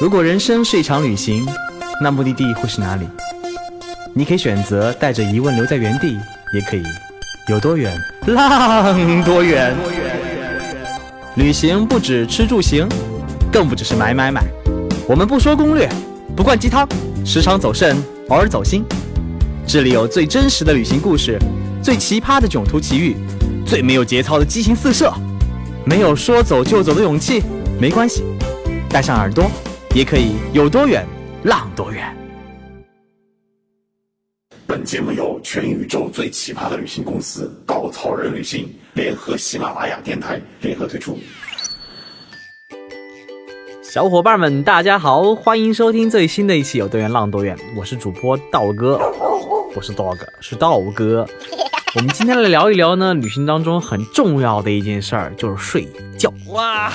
如果人生是一场旅行，那目的地会是哪里？你可以选择带着疑问留在原地，也可以有多远浪多远。旅行不止吃住行，更不只是买买买。我们不说攻略，不灌鸡汤，时常走肾，偶尔走心。这里有最真实的旅行故事，最奇葩的囧途奇遇，最没有节操的激情四射。没有说走就走的勇气，没关系，带上耳朵，也可以有多远浪多远。本节目由全宇宙最奇葩的旅行公司稻草人旅行联合喜马拉雅电台联合推出。小伙伴们，大家好，欢迎收听最新的一期《有多远浪多远》，我是主播道哥，不是 dog，是道哥。我们今天来聊一聊呢，旅行当中很重要的一件事儿就是睡觉。哇，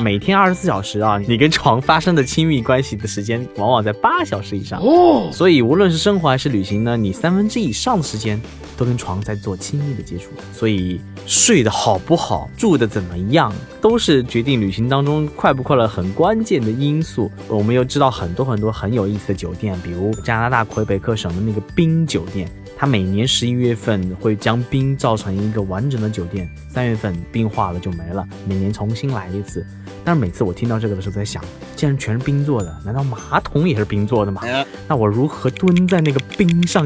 每天二十四小时啊，你跟床发生的亲密关系的时间往往在八小时以上。哦，所以无论是生活还是旅行呢，你三分之以上的时间都跟床在做亲密的接触。所以睡得好不好，住的怎么样，都是决定旅行当中快不快乐很关键的因素。我们又知道很多很多很有意思的酒店，比如加拿大魁北克省的那个冰酒店。它每年十一月份会将冰造成一个完整的酒店，三月份冰化了就没了，每年重新来一次。但是每次我听到这个的时候，在想，既然全是冰做的，难道马桶也是冰做的吗？那我如何蹲在那个冰上？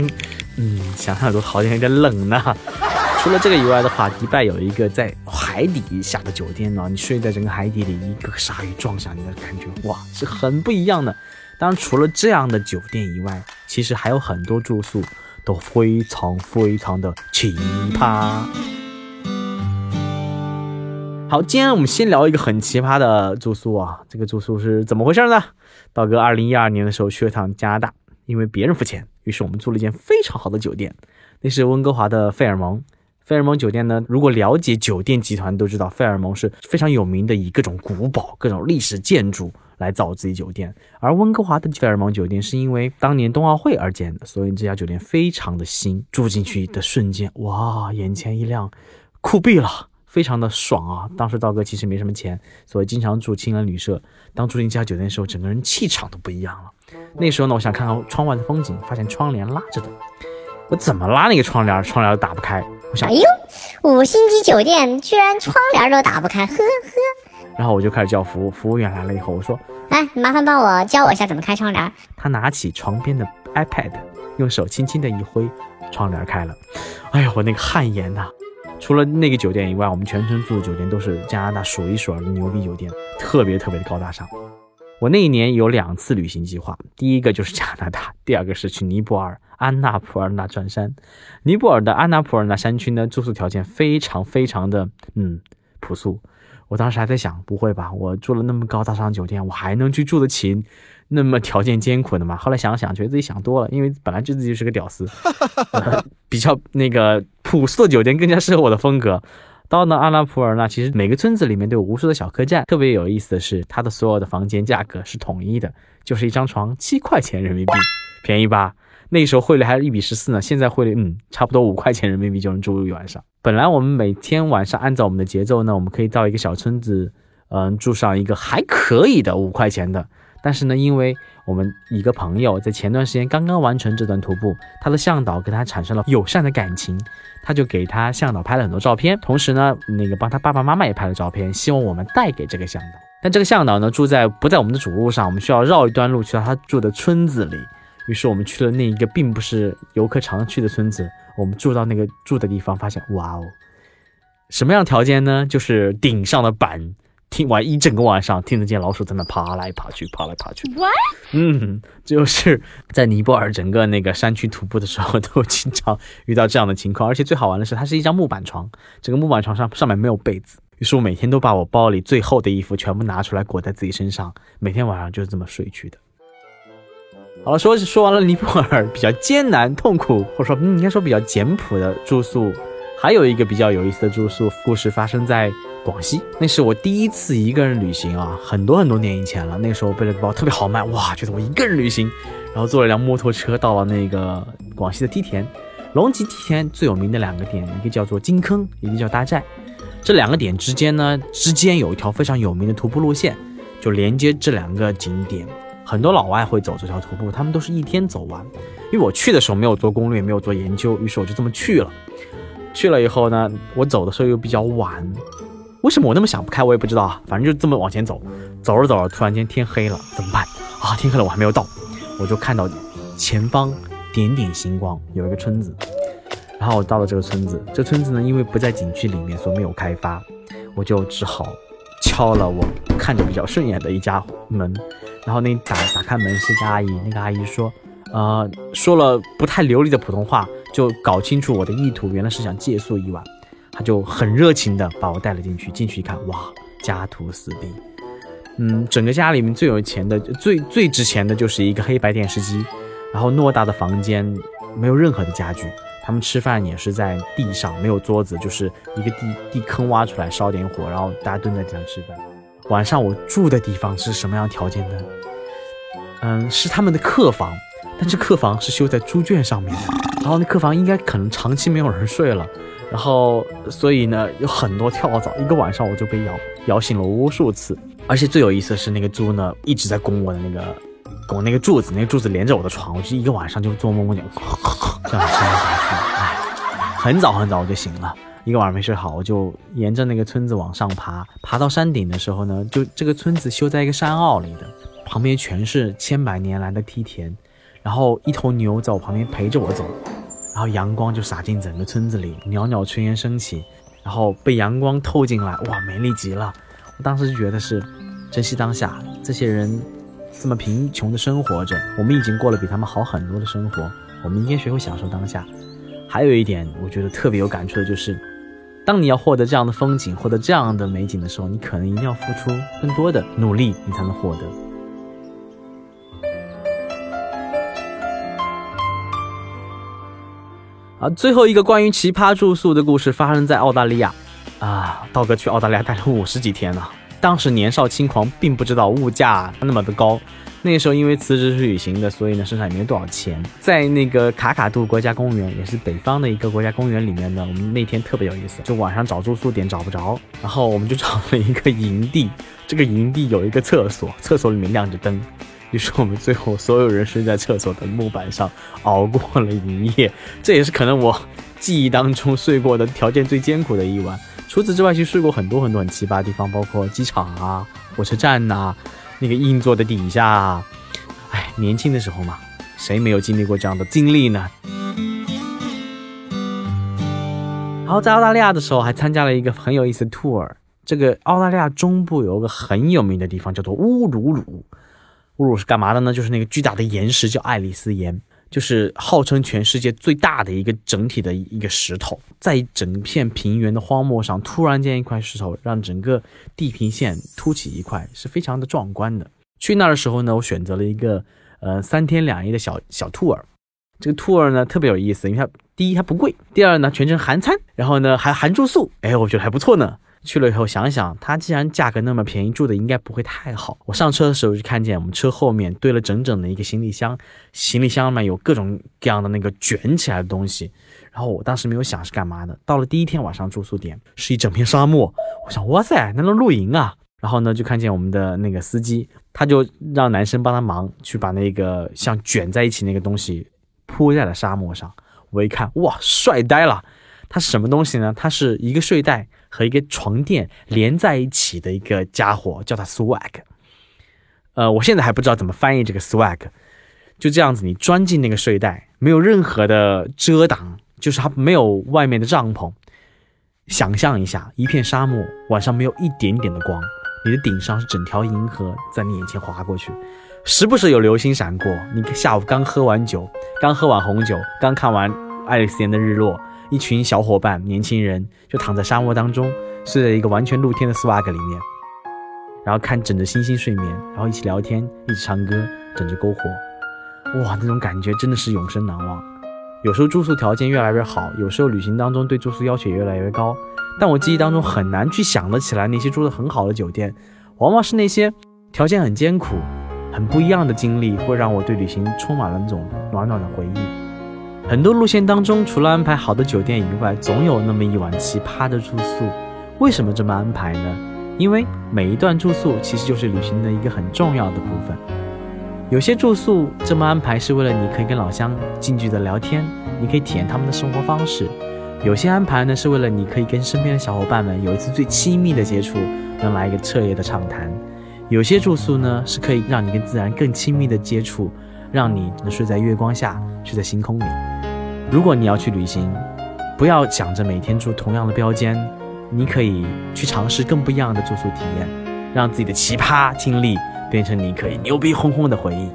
嗯，想想都好像有点冷呢。除了这个以外的话，迪拜有一个在海底下的酒店呢，你睡在整个海底里，一个鲨鱼撞上你的感觉，哇，是很不一样的。当然，除了这样的酒店以外，其实还有很多住宿。都非常非常的奇葩。好，今天我们先聊一个很奇葩的住宿啊，这个住宿是怎么回事呢？道哥二零一二年的时候去了趟加拿大，因为别人付钱，于是我们住了一间非常好的酒店，那是温哥华的费尔蒙。费尔蒙酒店呢，如果了解酒店集团都知道，费尔蒙是非常有名的，以各种古堡、各种历史建筑。来造自己酒店，而温哥华的费尔蒙酒店是因为当年冬奥会而建的，所以这家酒店非常的新。住进去的瞬间，哇，眼前一亮，酷毙了，非常的爽啊！当时道哥其实没什么钱，所以经常住青年旅社。当住进这家酒店的时候，整个人气场都不一样了。那时候呢，我想看看窗外的风景，发现窗帘拉着的，我怎么拉那个窗帘，窗帘都打不开。我想，哎呦，五星级酒店居然窗帘都打不开，呵呵。然后我就开始叫服务，服务员来了以后，我说：“哎，麻烦帮我教我一下怎么开窗帘。”他拿起床边的 iPad，用手轻轻的一挥，窗帘开了。哎呀，我那个汗颜呐！除了那个酒店以外，我们全程住的酒店都是加拿大数一数二的牛逼酒店，特别特别的高大上。我那一年有两次旅行计划，第一个就是加拿大，第二个是去尼泊尔安纳普尔纳转山。尼泊尔的安纳普尔纳山区呢，住宿条件非常非常的嗯朴素。我当时还在想，不会吧？我住了那么高大上酒店，我还能去住得起那么条件艰苦的吗？后来想想，觉得自己想多了，因为本来就自己就是个屌丝，比较那个朴素的酒店更加适合我的风格。到了阿拉普尔呢，其实每个村子里面都有无数的小客栈。特别有意思的是，它的所有的房间价格是统一的，就是一张床七块钱人民币，便宜吧？那时候汇率还是一比十四呢，现在汇率嗯，差不多五块钱人民币就能住一晚上。本来我们每天晚上按照我们的节奏呢，我们可以到一个小村子，嗯，住上一个还可以的五块钱的。但是呢，因为我们一个朋友在前段时间刚刚完成这段徒步，他的向导跟他产生了友善的感情，他就给他向导拍了很多照片，同时呢，那个帮他爸爸妈妈也拍了照片，希望我们带给这个向导。但这个向导呢，住在不在我们的主路上，我们需要绕一段路去到他住的村子里。于是我们去了那一个并不是游客常去的村子，我们住到那个住的地方，发现哇哦，什么样条件呢？就是顶上的板，听完一整个晚上听得见老鼠在那爬来爬去，爬来爬去。What？嗯，就是在尼泊尔整个那个山区徒步的时候，都经常遇到这样的情况。而且最好玩的是，它是一张木板床，整个木板床上上面没有被子。于是我每天都把我包里最厚的衣服全部拿出来裹在自己身上，每天晚上就是这么睡去的。好了，说说完了尼泊尔比较艰难、痛苦，或者说嗯应该说比较简朴的住宿，还有一个比较有意思的住宿故事发生在广西。那是我第一次一个人旅行啊，很多很多年以前了。那时候背了个包特别豪迈，哇，觉得我一个人旅行，然后坐了辆摩托车到了那个广西的梯田。龙脊梯田最有名的两个点，一个叫做金坑，一个叫大寨。这两个点之间呢，之间有一条非常有名的徒步路线，就连接这两个景点。很多老外会走这条徒步，他们都是一天走完。因为我去的时候没有做攻略，没有做研究，于是我就这么去了。去了以后呢，我走的时候又比较晚。为什么我那么想不开，我也不知道啊。反正就这么往前走，走着走着，突然间天黑了，怎么办啊？天黑了，我还没有到，我就看到前方点点星光，有一个村子。然后我到了这个村子，这村子呢，因为不在景区里面，所以没有开发，我就只好敲了我看着比较顺眼的一家门。然后那打打开门是一个阿姨，那个阿姨说，呃，说了不太流利的普通话，就搞清楚我的意图，原来是想借宿一晚。他就很热情的把我带了进去，进去一看，哇，家徒四壁。嗯，整个家里面最有钱的、最最值钱的就是一个黑白电视机，然后偌大的房间没有任何的家具，他们吃饭也是在地上，没有桌子，就是一个地地坑挖出来烧点火，然后大家蹲在地上吃饭。晚上我住的地方是什么样条件呢？嗯，是他们的客房，但这客房是修在猪圈上面的，然后那客房应该可能长期没有人睡了。然后，所以呢，有很多跳蚤，一个晚上我就被咬咬醒了无数次。而且最有意思的是，那个猪呢一直在拱我的那个拱那个柱子，那个柱子连着我的床，我就一个晚上就做梦梦见这样撑下去。哎，很早很早我就醒了，一个晚上没睡好，我就沿着那个村子往上爬。爬到山顶的时候呢，就这个村子修在一个山坳里的，旁边全是千百年来的梯田，然后一头牛在我旁边陪着我走。然后阳光就洒进整个村子里，袅袅炊烟升起，然后被阳光透进来，哇，美丽极了！我当时就觉得是珍惜当下，这些人这么贫穷的生活着，我们已经过了比他们好很多的生活，我们应该学会享受当下。还有一点，我觉得特别有感触的就是，当你要获得这样的风景，获得这样的美景的时候，你可能一定要付出更多的努力，你才能获得。啊，最后一个关于奇葩住宿的故事发生在澳大利亚。啊，道哥去澳大利亚待了五十几天呢。当时年少轻狂，并不知道物价那么的高。那时候因为辞职去旅行的，所以呢身上也没多少钱。在那个卡卡杜国家公园，也是北方的一个国家公园里面呢，我们那天特别有意思，就晚上找住宿点找不着，然后我们就找了一个营地。这个营地有一个厕所，厕所里面亮着灯。于是我们最后所有人睡在厕所的木板上，熬过了一夜。这也是可能我记忆当中睡过的条件最艰苦的一晚。除此之外，其实睡过很多很多很奇葩的地方，包括机场啊、火车站呐、那个硬座的底下。哎，年轻的时候嘛，谁没有经历过这样的经历呢？然后在澳大利亚的时候，还参加了一个很有意思的 tour。这个澳大利亚中部有一个很有名的地方，叫做乌鲁鲁。乌鲁是干嘛的呢？就是那个巨大的岩石叫爱丽丝岩，就是号称全世界最大的一个整体的一个石头，在整片平原的荒漠上，突然间一块石头让整个地平线凸起一块，是非常的壮观的。去那儿的时候呢，我选择了一个呃三天两夜的小小兔儿这个兔儿呢特别有意思，因为它第一它不贵，第二呢全程含餐，然后呢还含住宿，哎，我觉得还不错呢。去了以后想想，它既然价格那么便宜，住的应该不会太好。我上车的时候就看见我们车后面堆了整整的一个行李箱，行李箱里面有各种各样的那个卷起来的东西。然后我当时没有想是干嘛的。到了第一天晚上住宿点是一整片沙漠，我想哇塞，那能露营啊！然后呢就看见我们的那个司机，他就让男生帮他忙去把那个像卷在一起那个东西铺在了沙漠上。我一看哇，帅呆了！它是什么东西呢？它是一个睡袋。和一个床垫连在一起的一个家伙，叫它 swag。呃，我现在还不知道怎么翻译这个 swag。就这样子，你钻进那个睡袋，没有任何的遮挡，就是它没有外面的帐篷。想象一下，一片沙漠，晚上没有一点点的光，你的顶上是整条银河在你眼前划过去，时不时有流星闪过。你下午刚喝完酒，刚喝完红酒，刚看完爱丽丝岩的日落。一群小伙伴，年轻人就躺在沙漠当中，睡在一个完全露天的 swag 里面，然后看枕着星星睡眠，然后一起聊天，一起唱歌，枕着篝火，哇，那种感觉真的是永生难忘。有时候住宿条件越来越好，有时候旅行当中对住宿要求也越来越高，但我记忆当中很难去想得起来那些住的很好的酒店，往往是那些条件很艰苦、很不一样的经历，会让我对旅行充满了那种暖暖的回忆。很多路线当中，除了安排好的酒店以外，总有那么一晚奇葩的住宿。为什么这么安排呢？因为每一段住宿其实就是旅行的一个很重要的部分。有些住宿这么安排是为了你可以跟老乡近距离的聊天，你可以体验他们的生活方式；有些安排呢是为了你可以跟身边的小伙伴们有一次最亲密的接触，能来一个彻夜的畅谈；有些住宿呢是可以让你跟自然更亲密的接触，让你能睡在月光下，睡在星空里。如果你要去旅行，不要想着每天住同样的标间。你可以去尝试更不一样的住宿体验，让自己的奇葩经历变成你可以牛逼哄哄的回忆。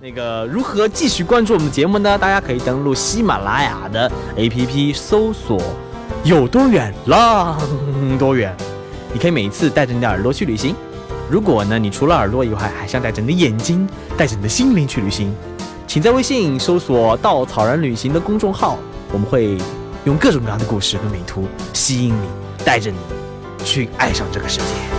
那个如何继续关注我们的节目呢？大家可以登录喜马拉雅的 APP 搜索“有多远浪多远”，你可以每一次带着你的耳朵去旅行。如果呢，你除了耳朵以外，还想带着你的眼睛、带着你的心灵去旅行，请在微信搜索“稻草人旅行”的公众号。我们会用各种各样的故事和美图吸引你，带着你去爱上这个世界。